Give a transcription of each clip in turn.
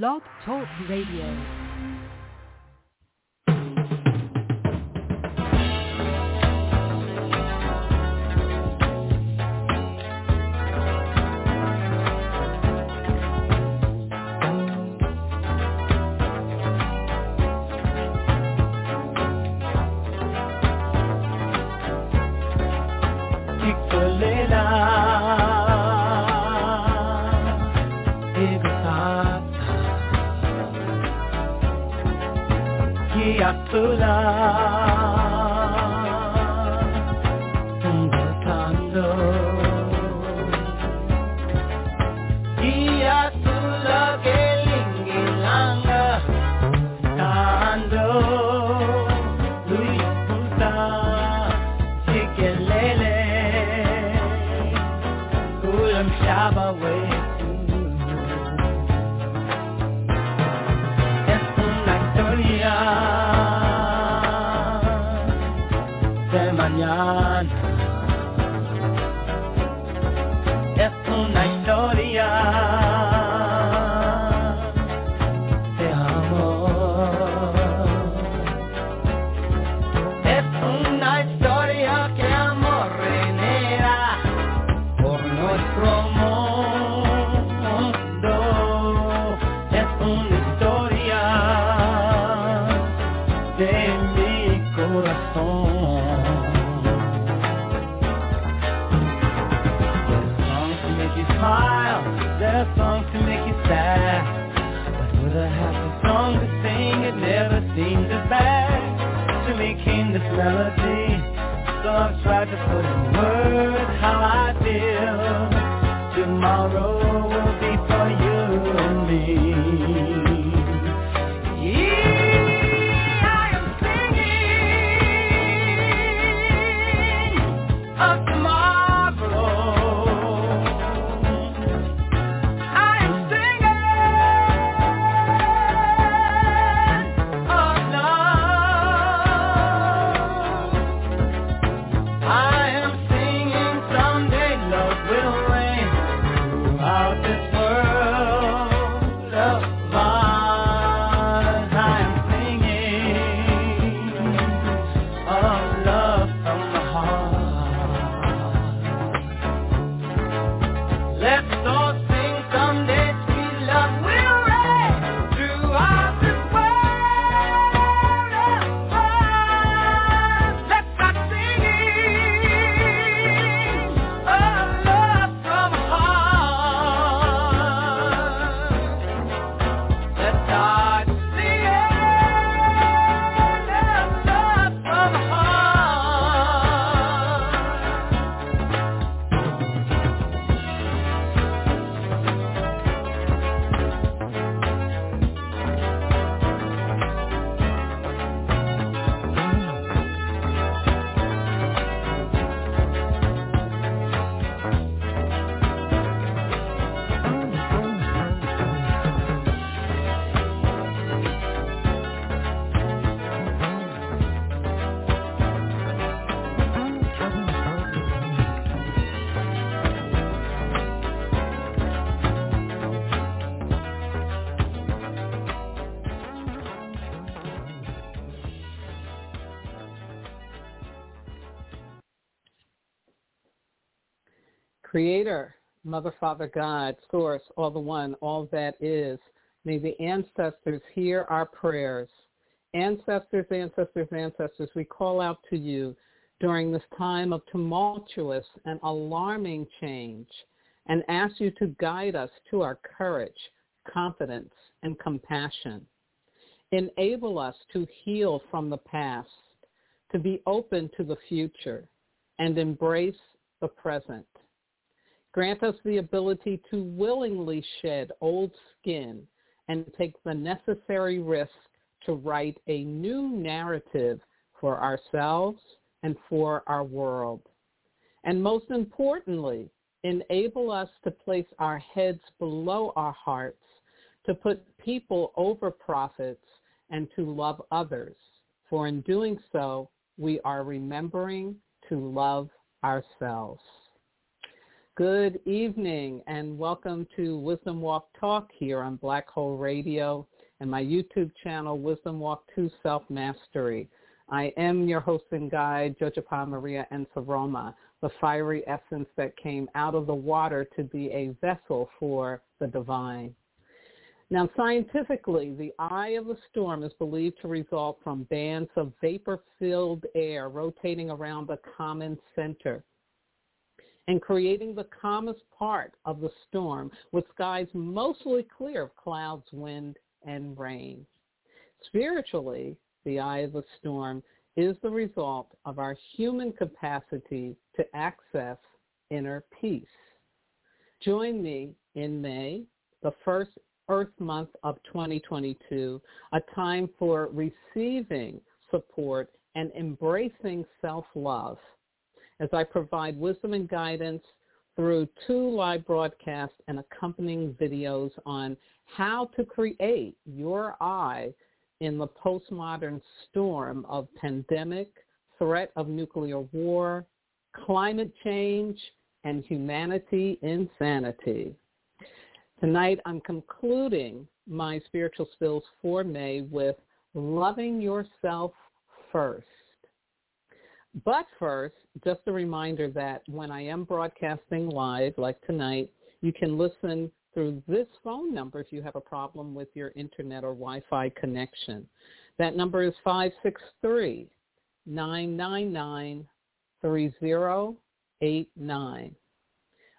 Blog Talk Radio. Kiatula Creator, Mother, Father, God, Source, all the one, all that is. May the ancestors hear our prayers. Ancestors, ancestors, ancestors, we call out to you during this time of tumultuous and alarming change and ask you to guide us to our courage, confidence, and compassion. Enable us to heal from the past, to be open to the future, and embrace the present. Grant us the ability to willingly shed old skin and take the necessary risk to write a new narrative for ourselves and for our world. And most importantly, enable us to place our heads below our hearts, to put people over profits, and to love others. For in doing so, we are remembering to love ourselves. Good evening and welcome to Wisdom Walk Talk here on Blog Talk Radio and my YouTube channel, Wisdom Walk to Self-Mastery. I am your host and guide, Jojopah Maria Nsoroma, the fiery essence that came out of the water to be a vessel for the divine. Now, scientifically, the eye of the storm is believed to result from bands of vapor-filled air rotating around the common center and creating the calmest part of the storm with skies mostly clear of clouds, wind, and rain. Spiritually, the eye of the storm is the result of our human capacity to access inner peace. Join me in May, the first Earth Month of 2022, a time for receiving support and embracing self-love as I provide wisdom and guidance through two live broadcasts and accompanying videos on how to create your eye in the postmodern storm of pandemic, threat of nuclear war, climate change, and humanity insanity. Tonight I'm concluding my spiritual spills for May with loving yourself first. But first, just a reminder that when I am broadcasting live, like tonight, you can listen through this phone number if you have a problem with your internet or Wi-Fi connection. That number is 563-999-3089.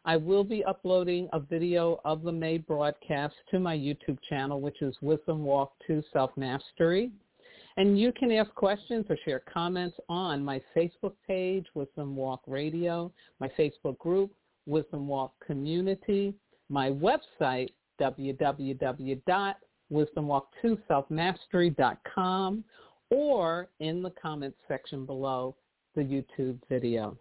I will be uploading a video of the May broadcast to my YouTube channel, which is Wisdom Walk to Self-Mastery. And you can ask questions or share comments on my Facebook page, Wisdom Walk Radio, my Facebook group, Wisdom Walk Community, my website, www.wisdomwalk2selfmastery.com, or in the comments section below the YouTube video.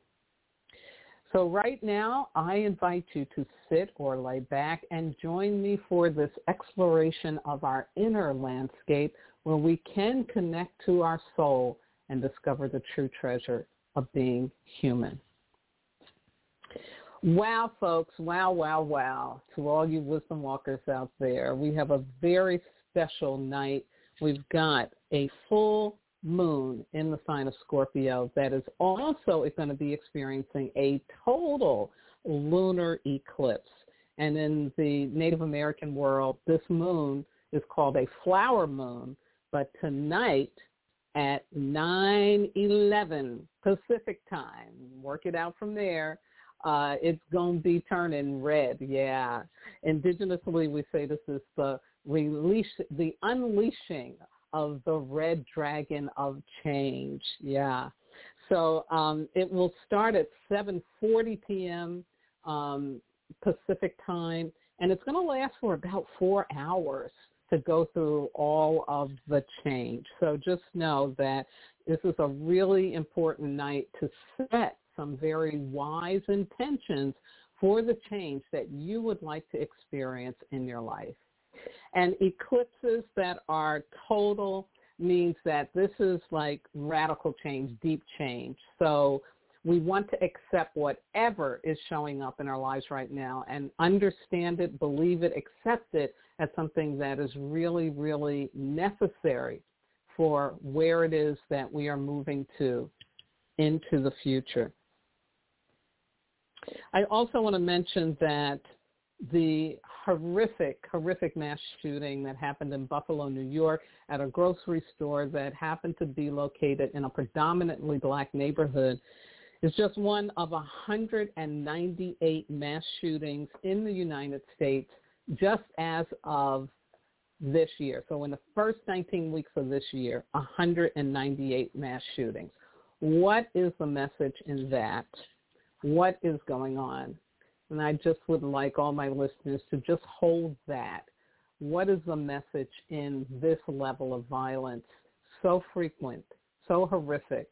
So right now, I invite you to sit or lay back and join me for this exploration of our inner landscape where we can connect to our soul and discover the true treasure of being human. Wow, folks. Wow, wow, wow. To all you wisdom walkers out there, we have a very special night. We've got a full moon in the sign of Scorpio that is also going to be experiencing a total lunar eclipse. And in the Native American world, this moon is called a flower moon but tonight at 9-11 Pacific time, work it out from there, uh, it's going to be turning red. Yeah. Indigenously, we say this is the release, the unleashing of the red dragon of change. Yeah. So um, it will start at 7.40 p.m. Um, Pacific time, and it's going to last for about four hours to go through all of the change. So just know that this is a really important night to set some very wise intentions for the change that you would like to experience in your life. And eclipses that are total means that this is like radical change, deep change. So we want to accept whatever is showing up in our lives right now and understand it, believe it, accept it as something that is really, really necessary for where it is that we are moving to into the future. I also want to mention that the horrific, horrific mass shooting that happened in Buffalo, New York at a grocery store that happened to be located in a predominantly black neighborhood is just one of 198 mass shootings in the United States just as of this year. So in the first 19 weeks of this year, 198 mass shootings. What is the message in that? What is going on? And I just would like all my listeners to just hold that. What is the message in this level of violence so frequent, so horrific,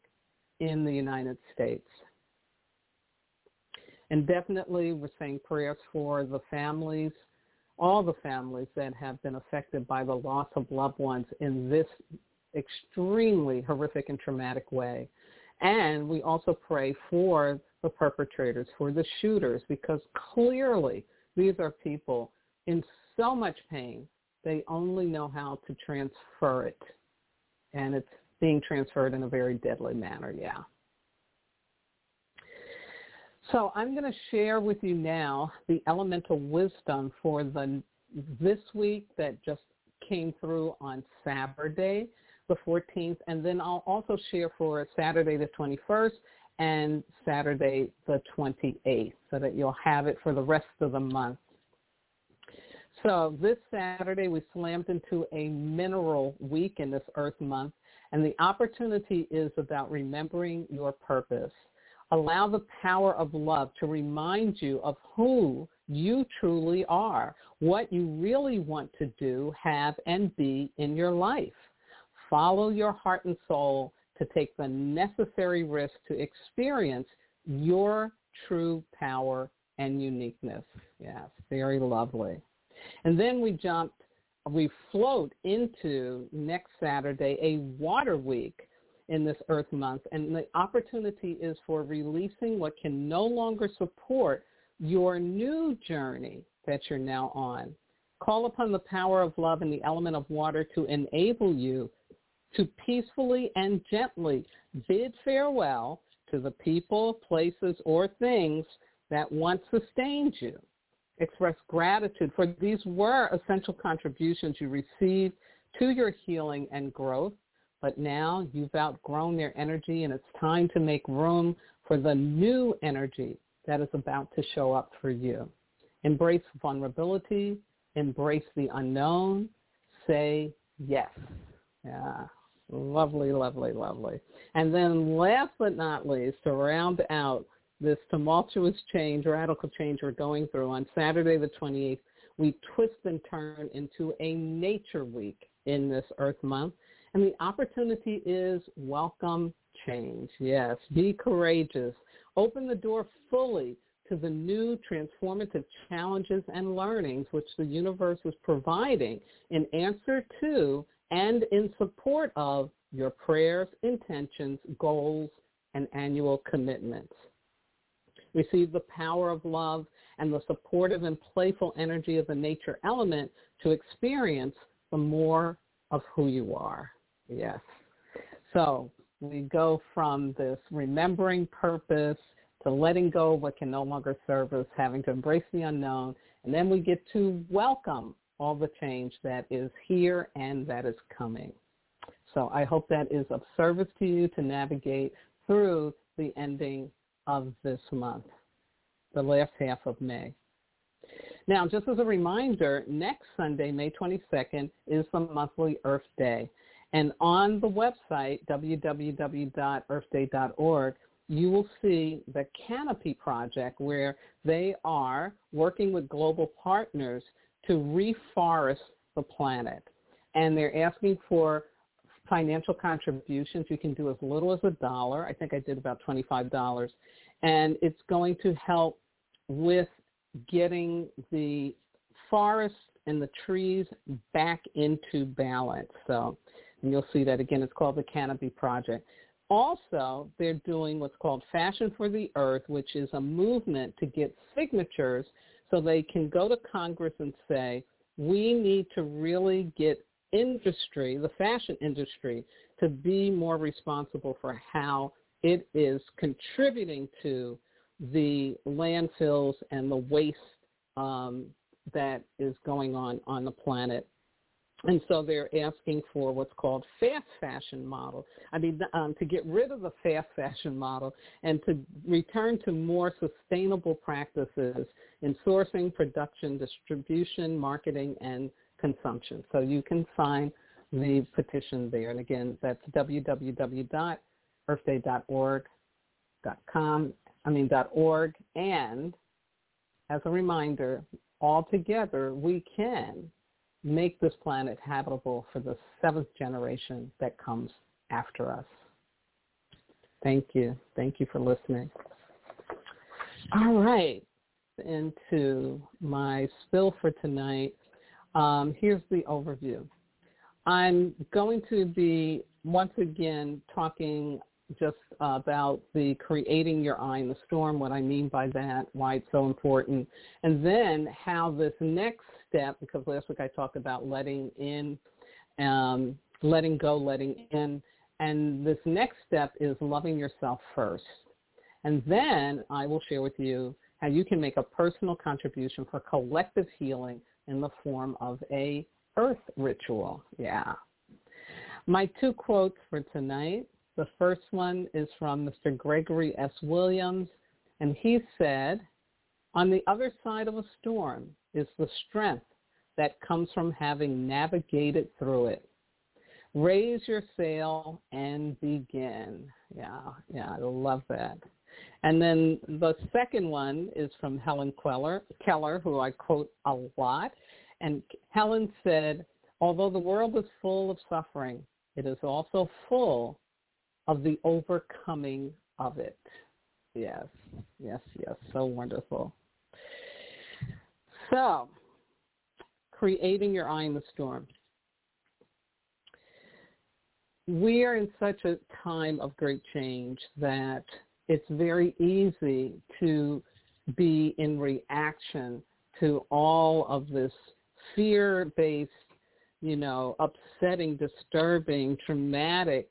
in the United States. And definitely we're saying prayers for the families, all the families that have been affected by the loss of loved ones in this extremely horrific and traumatic way. And we also pray for the perpetrators, for the shooters, because clearly these are people in so much pain, they only know how to transfer it. And it's being transferred in a very deadly manner, yeah. So I'm going to share with you now the elemental wisdom for the this week that just came through on Saturday, the 14th, and then I'll also share for Saturday the 21st and Saturday the 28th so that you'll have it for the rest of the month. So this Saturday we slammed into a mineral week in this Earth month, and the opportunity is about remembering your purpose. Allow the power of love to remind you of who you truly are, what you really want to do, have, and be in your life. Follow your heart and soul to take the necessary risk to experience your true power and uniqueness. Yes, very lovely. And then we jumped, we float into next Saturday, a water week in this Earth Month, and the opportunity is for releasing what can no longer support your new journey that you're now on. Call upon the power of love and the element of water to enable you to peacefully and gently bid farewell to the people, places, or things that once sustained you. Express gratitude for these were essential contributions you received to your healing and growth but now you've outgrown their energy and it's time to make room for the new energy that is about to show up for you. Embrace vulnerability, embrace the unknown, say yes. Yeah, lovely, lovely, lovely. And then last but not least, to round out this tumultuous change, radical change we're going through on Saturday the 28th, we twist and turn into a nature week in this Earth Month. And the opportunity is welcome change. Yes, be courageous. Open the door fully to the new transformative challenges and learnings which the universe is providing in answer to and in support of your prayers, intentions, goals, and annual commitments. Receive the power of love and the supportive and playful energy of the nature element to experience the more of who you are. Yes. So we go from this remembering purpose to letting go of what can no longer serve us, having to embrace the unknown, and then we get to welcome all the change that is here and that is coming. So I hope that is of service to you to navigate through the ending of this month, the last half of May. Now, just as a reminder, next Sunday, May 22nd, is the monthly Earth Day. And on the website, www.earthday.org, you will see the Canopy Project where they are working with global partners to reforest the planet. And they're asking for financial contributions. You can do as little as a dollar. I think I did about $25. And it's going to help with getting the forests and the trees back into balance. So and you'll see that again. It's called the Canopy Project. Also, they're doing what's called Fashion for the Earth, which is a movement to get signatures so they can go to Congress and say, we need to really get industry, the fashion industry, to be more responsible for how it is contributing to the landfills and the waste um, that is going on on the planet and so they're asking for what's called fast fashion model. I mean, um, to get rid of the fast fashion model and to return to more sustainable practices in sourcing, production, distribution, marketing, and consumption. So you can sign the petition there. And again, that's www.earthday.org.com, I mean, .org. And as a reminder, all together we can make this planet habitable for the seventh generation that comes after us. Thank you. Thank you for listening. All right. Into my spill for tonight. Um, here's the overview. I'm going to be once again talking just about the creating your eye in the storm, what I mean by that, why it's so important, and then how this next step, because last week I talked about letting in, um, letting go, letting in, and this next step is loving yourself first. And then I will share with you how you can make a personal contribution for collective healing in the form of a earth ritual. Yeah. My two quotes for tonight. The first one is from Mr. Gregory S. Williams, and he said, on the other side of a storm is the strength that comes from having navigated through it. Raise your sail and begin. Yeah, yeah, I love that. And then the second one is from Helen Keller, Keller, who I quote a lot. And Helen said, although the world is full of suffering, it is also full of the overcoming of it. Yes, yes, yes. So wonderful. So, creating your eye in the storm. We are in such a time of great change that it's very easy to be in reaction to all of this fear-based, you know, upsetting, disturbing, traumatic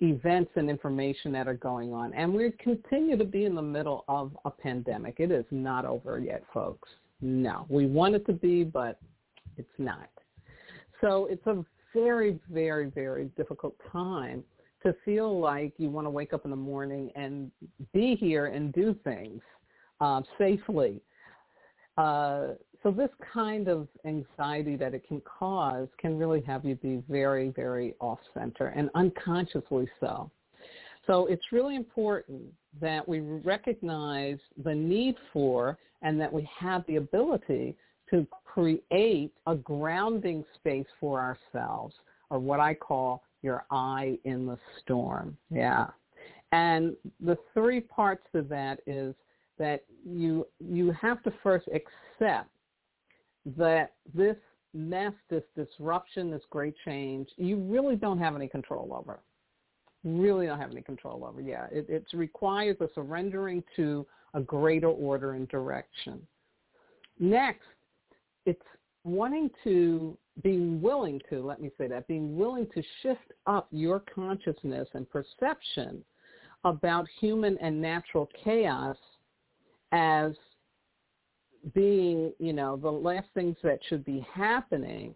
events and information that are going on. And we continue to be in the middle of a pandemic. It is not over yet, folks. No. We want it to be, but it's not. So it's a very, very, very difficult time to feel like you want to wake up in the morning and be here and do things uh, safely. Uh, so this kind of anxiety that it can cause can really have you be very, very off-center and unconsciously so. So it's really important that we recognize the need for and that we have the ability to create a grounding space for ourselves or what I call your eye in the storm. Yeah. And the three parts of that is that you you have to first accept that this mess, this disruption, this great change, you really don't have any control over. Really don't have any control over. Yeah, it, it requires a surrendering to a greater order and direction. Next, it's wanting to, being willing to, let me say that, being willing to shift up your consciousness and perception about human and natural chaos as being, you know, the last things that should be happening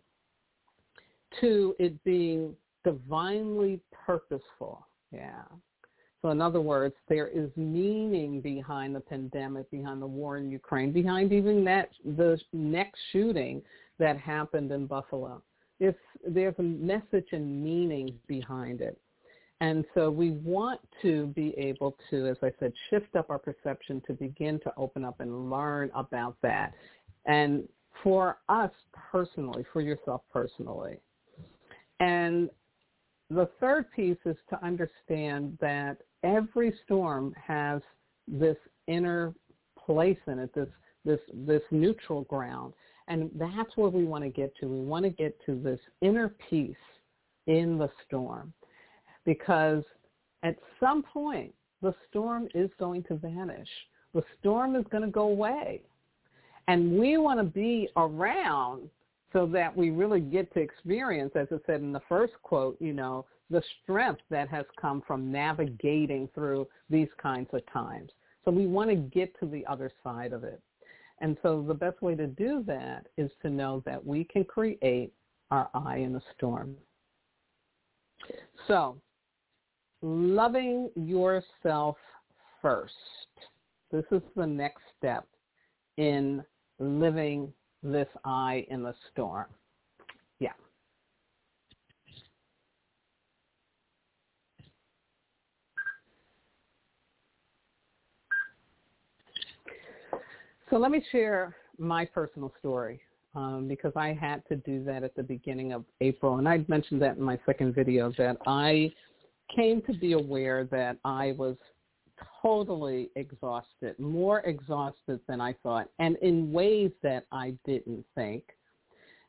to it being divinely purposeful. Yeah. So in other words, there is meaning behind the pandemic, behind the war in Ukraine, behind even that the next shooting that happened in Buffalo. If there's a message and meaning behind it. And so we want to be able to, as I said, shift up our perception to begin to open up and learn about that. And for us personally, for yourself personally. And the third piece is to understand that every storm has this inner place in it, this this this neutral ground. And that's where we want to get to. We want to get to this inner peace in the storm because at some point the storm is going to vanish. The storm is going to go away. And we want to be around so that we really get to experience, as I said in the first quote, you know, the strength that has come from navigating through these kinds of times. So we want to get to the other side of it. And so the best way to do that is to know that we can create our eye in the storm. So loving yourself first. This is the next step in living this eye in the storm. Yeah. So let me share my personal story um, because I had to do that at the beginning of April. And I mentioned that in my second video that I came to be aware that I was totally exhausted, more exhausted than I thought, and in ways that I didn't think.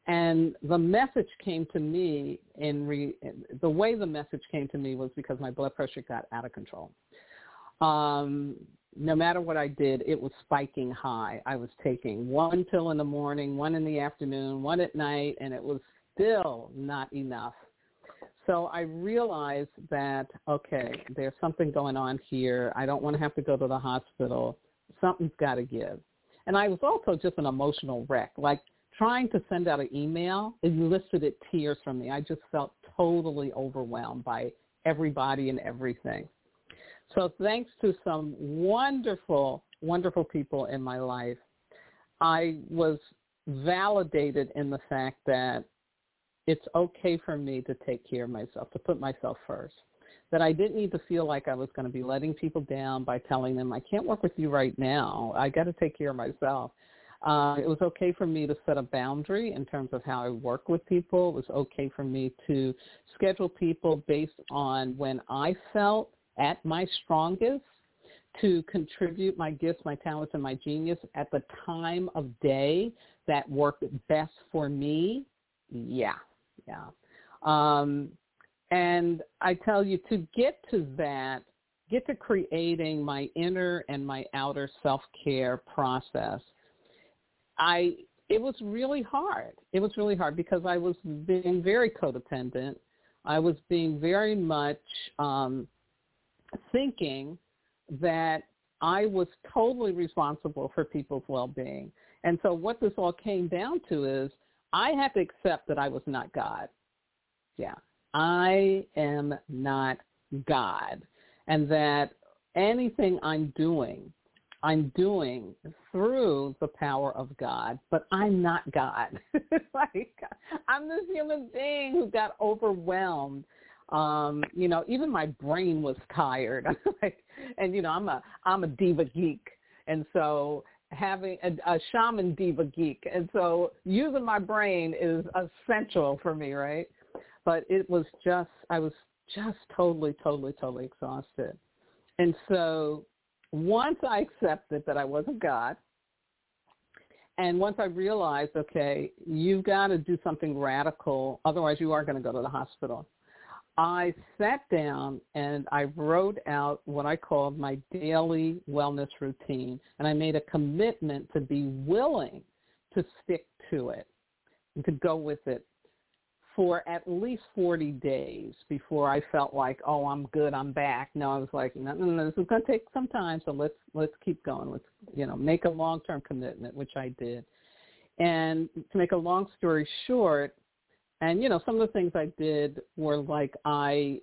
And the message came to me in re, the way the message came to me was because my blood pressure got out of control. Um, no matter what I did, it was spiking high. I was taking one pill in the morning, one in the afternoon, one at night, and it was still not enough. So I realized that, okay, there's something going on here. I don't want to have to go to the hospital. Something's got to give. And I was also just an emotional wreck. Like trying to send out an email elicited tears from me. I just felt totally overwhelmed by everybody and everything. So thanks to some wonderful, wonderful people in my life, I was validated in the fact that it's okay for me to take care of myself, to put myself first. That I didn't need to feel like I was going to be letting people down by telling them, I can't work with you right now. I got to take care of myself. Uh, it was okay for me to set a boundary in terms of how I work with people. It was okay for me to schedule people based on when I felt at my strongest to contribute my gifts, my talents, and my genius at the time of day that worked best for me. Yeah, yeah. Um, and I tell you, to get to that, get to creating my inner and my outer self-care process, I it was really hard. It was really hard because I was being very codependent. I was being very much um, thinking that I was totally responsible for people's well-being. And so what this all came down to is I had to accept that I was not God. Yeah. I am not God. And that anything I'm doing, I'm doing through the power of God, but I'm not God. like I'm this human being who got overwhelmed. Um, you know, even my brain was tired. like, and you know, I'm a I'm a diva geek, and so having a, a shaman diva geek, and so using my brain is essential for me, right? But it was just I was just totally, totally, totally exhausted, and so once I accepted that I wasn't God, and once I realized, okay, you've got to do something radical, otherwise you are going to go to the hospital. I sat down and I wrote out what I called my daily wellness routine, and I made a commitment to be willing to stick to it and to go with it for at least 40 days before I felt like, oh, I'm good, I'm back. No, I was like, no, no, no, this is going to take some time, so let's let's keep going. Let's you know make a long-term commitment, which I did. And to make a long story short, and you know some of the things I did were like I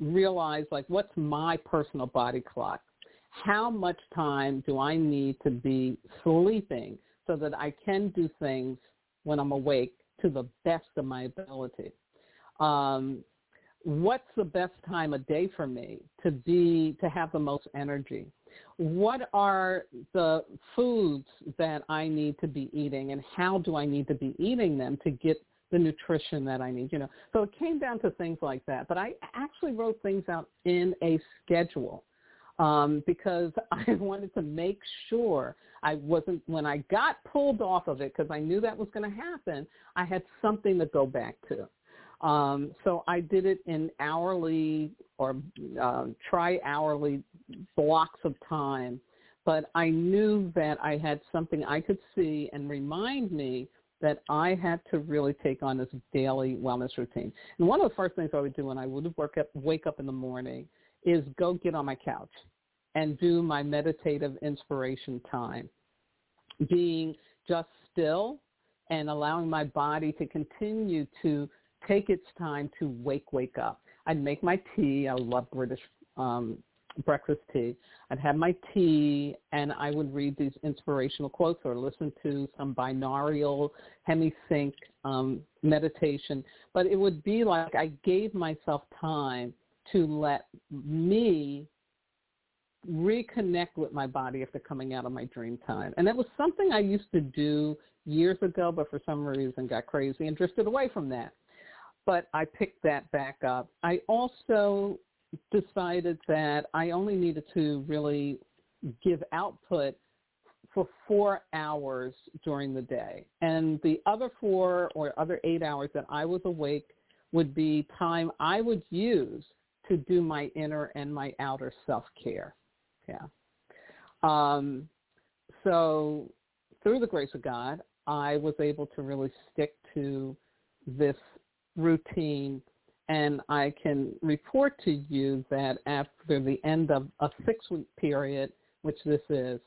realized like what's my personal body clock? How much time do I need to be sleeping so that I can do things when I'm awake to the best of my ability. Um, what's the best time of day for me to be to have the most energy? What are the foods that I need to be eating, and how do I need to be eating them to get the nutrition that I need? You know, so it came down to things like that. But I actually wrote things out in a schedule um, because I wanted to make sure I wasn't, when I got pulled off of it, because I knew that was going to happen, I had something to go back to. Um, so I did it in hourly or uh, tri-hourly blocks of time. But I knew that I had something I could see and remind me that I had to really take on this daily wellness routine. And one of the first things I would do when I would work up, wake up in the morning is go get on my couch and do my meditative inspiration time, being just still and allowing my body to continue to take its time to wake, wake up. I'd make my tea. I love British um, breakfast tea. I'd have my tea and I would read these inspirational quotes or listen to some binaural hemi-sync um, meditation. But it would be like I gave myself time to let me reconnect with my body after coming out of my dream time. And that was something I used to do years ago, but for some reason got crazy and drifted away from that. But I picked that back up. I also decided that I only needed to really give output for four hours during the day. And the other four or other eight hours that I was awake would be time I would use to do my inner and my outer self-care. Yeah. Um, so through the grace of God, I was able to really stick to this routine and I can report to you that after the end of a six-week period, which this is,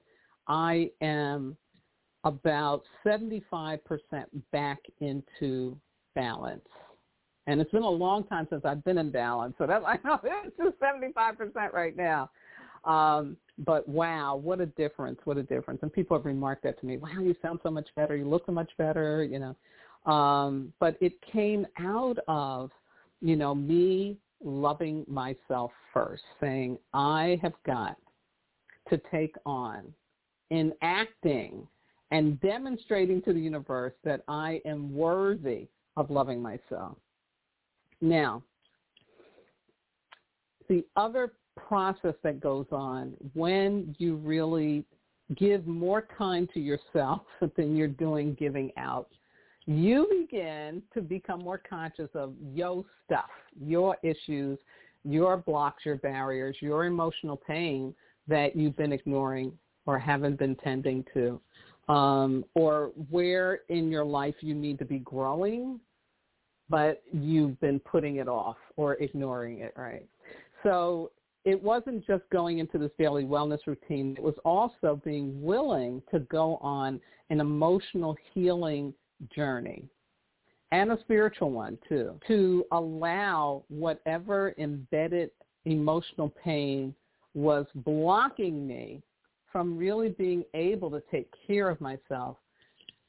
I am about 75% back into balance. And it's been a long time since I've been in balance, so that's, I know it's just 75% right now. Um, but wow, what a difference! What a difference! And people have remarked that to me. Wow, you sound so much better. You look so much better. You know, um, but it came out of you know me loving myself first, saying I have got to take on in acting and demonstrating to the universe that I am worthy of loving myself. Now, the other process that goes on when you really give more time to yourself than you're doing giving out, you begin to become more conscious of your stuff, your issues, your blocks, your barriers, your emotional pain that you've been ignoring or haven't been tending to, um, or where in your life you need to be growing, but you've been putting it off or ignoring it, right? So it wasn't just going into this daily wellness routine. It was also being willing to go on an emotional healing journey and a spiritual one too, to allow whatever embedded emotional pain was blocking me from really being able to take care of myself,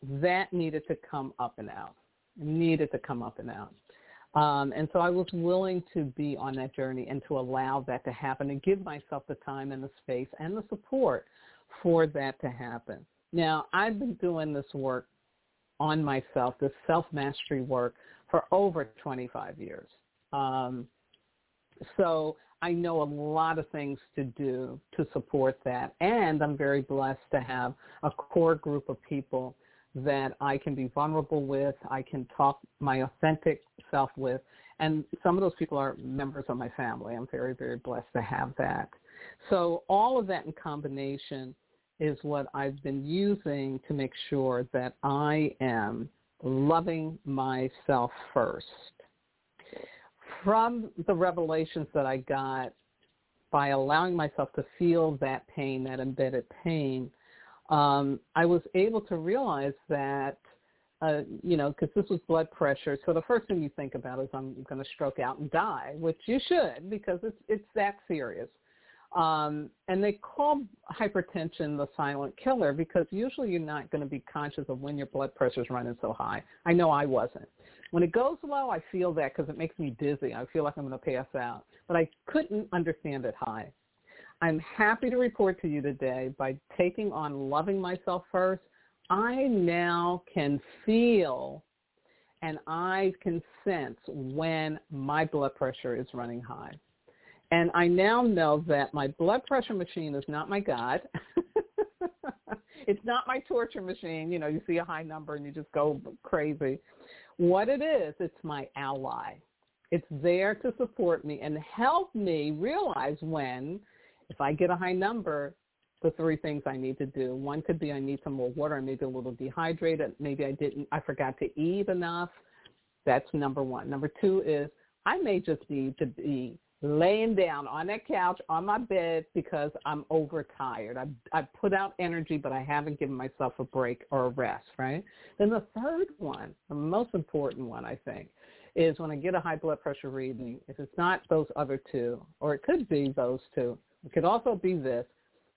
that needed to come up and out, needed to come up and out. Um, and so I was willing to be on that journey and to allow that to happen and give myself the time and the space and the support for that to happen. Now, I've been doing this work on myself, this self-mastery work, for over 25 years. Um, so I know a lot of things to do to support that. And I'm very blessed to have a core group of people that I can be vulnerable with, I can talk my authentic self with. And some of those people are members of my family. I'm very, very blessed to have that. So all of that in combination is what I've been using to make sure that I am loving myself first from the revelations that I got by allowing myself to feel that pain, that embedded pain, um, I was able to realize that, uh, you know, because this was blood pressure. So the first thing you think about is I'm going to stroke out and die, which you should because it's it's that serious. Um, and they call hypertension the silent killer because usually you're not going to be conscious of when your blood pressure is running so high. I know I wasn't. When it goes low, I feel that because it makes me dizzy. I feel like I'm going to pass out. But I couldn't understand it high. I'm happy to report to you today by taking on loving myself first, I now can feel and I can sense when my blood pressure is running high. And I now know that my blood pressure machine is not my God. it's not my torture machine. You know, you see a high number and you just go crazy. What it is, it's my ally. It's there to support me and help me realize when, if I get a high number, the three things I need to do. One could be I need some more water. I may be a little dehydrated. Maybe I didn't, I forgot to eat enough. That's number one. Number two is I may just need to be laying down on that couch on my bed because I'm overtired. I I put out energy, but I haven't given myself a break or a rest, right? Then the third one, the most important one, I think, is when I get a high blood pressure reading. If it's not those other two, or it could be those two, it could also be this.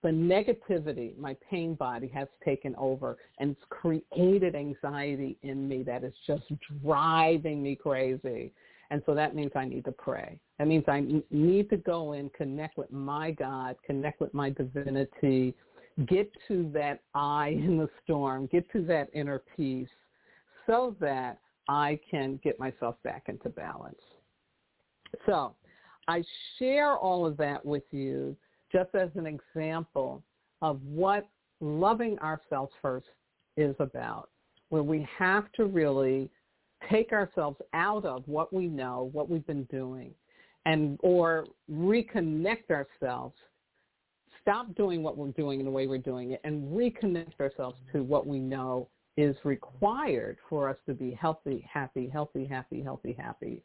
The negativity, my pain body has taken over and it's created anxiety in me that is just driving me crazy. And so that means I need to pray. That means I need to go and connect with my God, connect with my divinity, get to that eye in the storm, get to that inner peace so that I can get myself back into balance. So I share all of that with you just as an example of what loving ourselves first is about, where we have to really take ourselves out of what we know, what we've been doing, and or reconnect ourselves stop doing what we're doing in the way we're doing it and reconnect ourselves to what we know is required for us to be healthy, happy, healthy, happy, healthy, happy,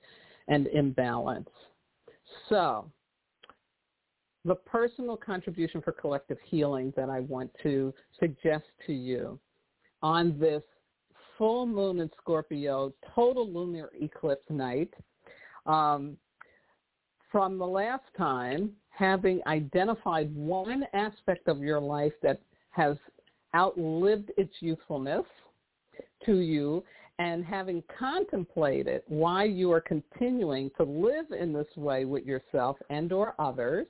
and in balance. So the personal contribution for collective healing that I want to suggest to you on this full moon in Scorpio, total lunar eclipse night, um, from the last time, having identified one aspect of your life that has outlived its usefulness to you and having contemplated why you are continuing to live in this way with yourself and or others,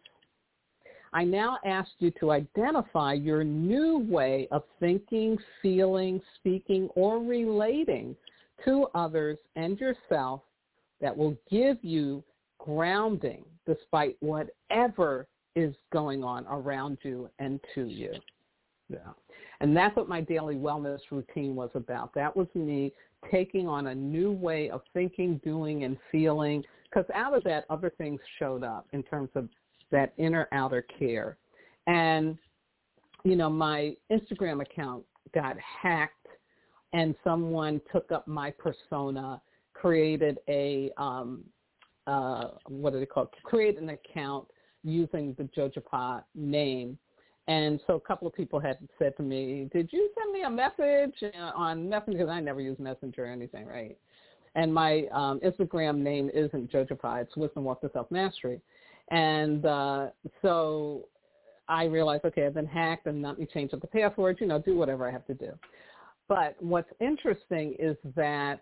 I now ask you to identify your new way of thinking, feeling, speaking, or relating to others and yourself that will give you grounding despite whatever is going on around you and to you. Yeah. And that's what my daily wellness routine was about. That was me taking on a new way of thinking, doing, and feeling, because out of that, other things showed up in terms of that inner outer care. And, you know, my Instagram account got hacked and someone took up my persona, created a um, uh, what are they called? Create an account using the Jojopah name. And so a couple of people had said to me, did you send me a message on Messenger? Because I never use Messenger or anything, right? And my um, Instagram name isn't Jojopah. It's Wisdom Walk to Self-Mastery. And uh, so I realized, okay, I've been hacked and let me change up the password, you know, do whatever I have to do. But what's interesting is that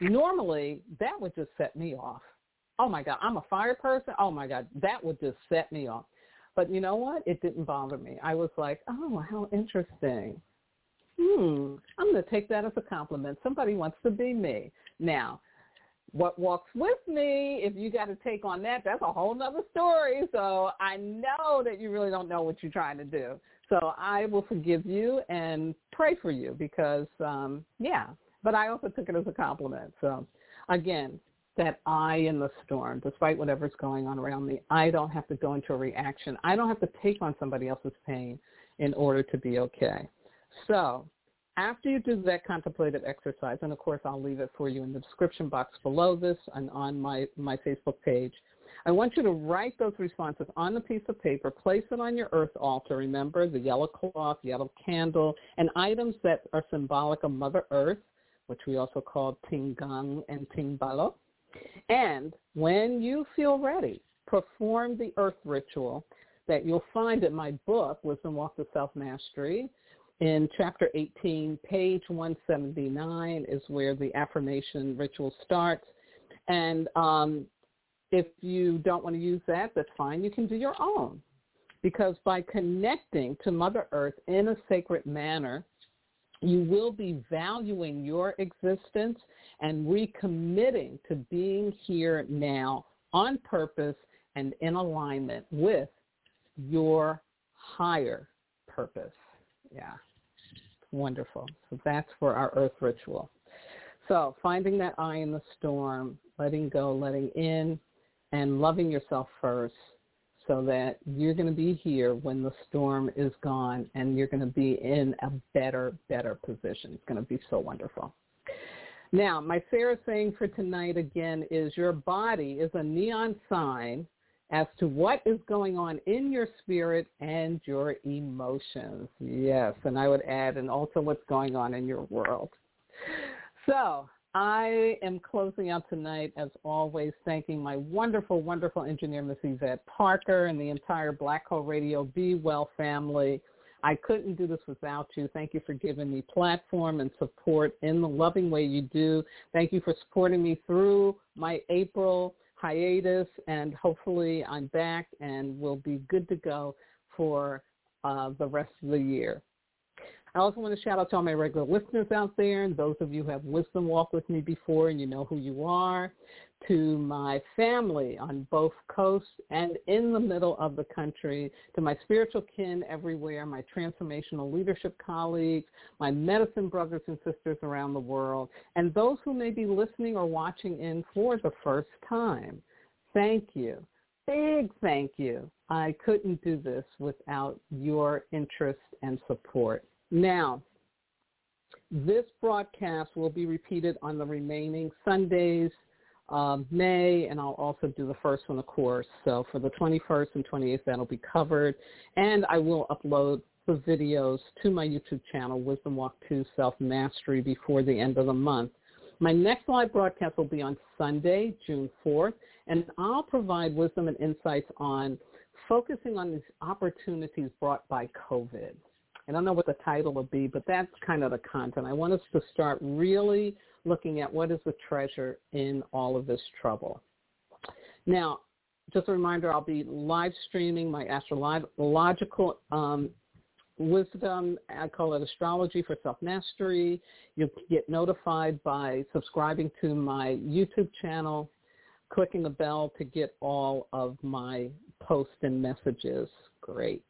normally that would just set me off oh my God, I'm a fire person. Oh my God, that would just set me off. But you know what? It didn't bother me. I was like, oh, how interesting. Hmm, I'm going to take that as a compliment. Somebody wants to be me. Now, what walks with me, if you got to take on that, that's a whole nother story. So I know that you really don't know what you're trying to do. So eye will forgive you and pray for you because, um, yeah, but I also took it as a compliment. So again, that I in the storm, despite whatever's going on around me, I don't have to go into a reaction. I don't have to take on somebody else's pain in order to be okay. So after you do that contemplative exercise, and of course I'll leave it for you in the description box below this and on my, my Facebook page, I want you to write those responses on a piece of paper, place it on your earth altar. Remember the yellow cloth, yellow candle, and items that are symbolic of Mother Earth, which we also call Tingang and Tingbalo. And when you feel ready, perform the earth ritual that you'll find in my book, Wisdom Walk to Self-Mastery. In chapter 18, page 179 is where the affirmation ritual starts. And um, if you don't want to use that, that's fine. You can do your own. Because by connecting to Mother Earth in a sacred manner, you will be valuing your existence and recommitting to being here now on purpose and in alignment with your higher purpose. Yeah, wonderful. So that's for our earth ritual. So finding that eye in the storm, letting go, letting in, and loving yourself first so that you're going to be here when the storm is gone and you're going to be in a better, better position. It's going to be so wonderful. Now, my Sarah saying for tonight again is your body is a neon sign as to what is going on in your spirit and your emotions. Yes, and I would add, and also what's going on in your world. So I am closing out tonight, as always, thanking my wonderful, wonderful engineer, Miss Yvette Parker, and the entire Blog Talk Radio Be Well family. I couldn't do this without you. Thank you for giving me platform and support in the loving way you do. Thank you for supporting me through my April hiatus, and hopefully I'm back and will be good to go for uh, the rest of the year. I also want to shout out to all my regular listeners out there and those of you who have wisdom walked with me before and you know who you are. to my family on both coasts and in the middle of the country, to my spiritual kin everywhere, my transformational leadership colleagues, my medicine brothers and sisters around the world, and those who may be listening or watching in for the first time. Thank you. Big thank you. I couldn't do this without your interest and support. Now, this broadcast will be repeated on the remaining Sundays um, May, and I'll also do the first one, of course. So for the 21st and 28th, that'll be covered. And I will upload the videos to my YouTube channel, Wisdom Walk 2 Self-Mastery, before the end of the month. My next live broadcast will be on Sunday, June 4th, and I'll provide wisdom and insights on focusing on these opportunities brought by COVID. I don't know what the title will be, but that's kind of the content. I want us to start really looking at what is the treasure in all of this trouble. Now, just a reminder, I'll be live streaming my astrological um, wisdom. I call it astrology for self-mastery. You'll get notified by subscribing to my YouTube channel, clicking the bell to get all of my posts and messages. Great.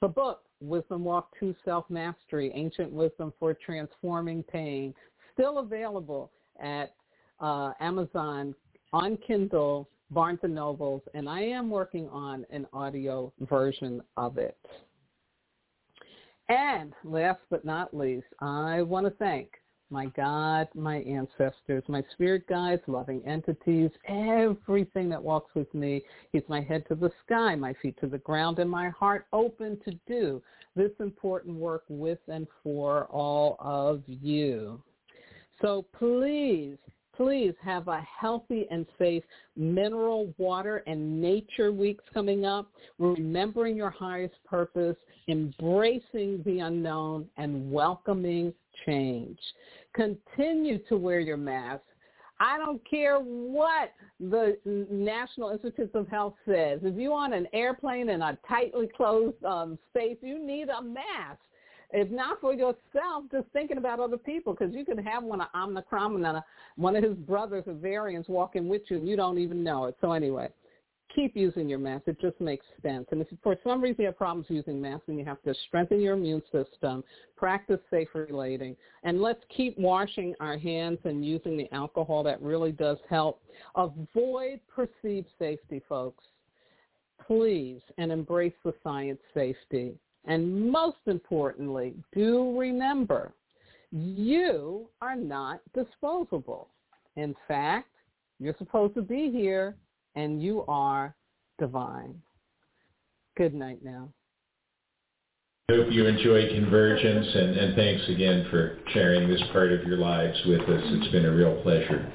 The book, Wisdom Walk to Self-Mastery, Ancient Wisdom for Transforming Pain, still available at uh, Amazon on Kindle, Barnes Nobles, and I am working on an audio version of it. And last but not least, I want to thank my God, my ancestors, my spirit guides, loving entities, everything that walks with me. He's my head to the sky, my feet to the ground, and my heart open to do this important work with and for all of you. So please, please have a healthy and safe mineral water and nature weeks coming up, remembering your highest purpose, embracing the unknown, and welcoming change. Continue to wear your mask. I don't care what the National Institutes of Health says. If you're on an airplane in a tightly closed um, space, you need a mask. If not for yourself, just thinking about other people, because you could have one of Omicron and one of his brothers, a variants, walking with you, and you don't even know it. So anyway, keep using your mask. It just makes sense. And if for some reason you have problems using masks, then you have to strengthen your immune system, practice safe relating, and let's keep washing our hands and using the alcohol. That really does help. Avoid perceived safety, folks. Please, and embrace the science safety. And most importantly, do remember, you are not disposable. In fact, you're supposed to be here and you are divine. Good night now. Hope you enjoy Convergence and, and thanks again for sharing this part of your lives with us. It's been a real pleasure.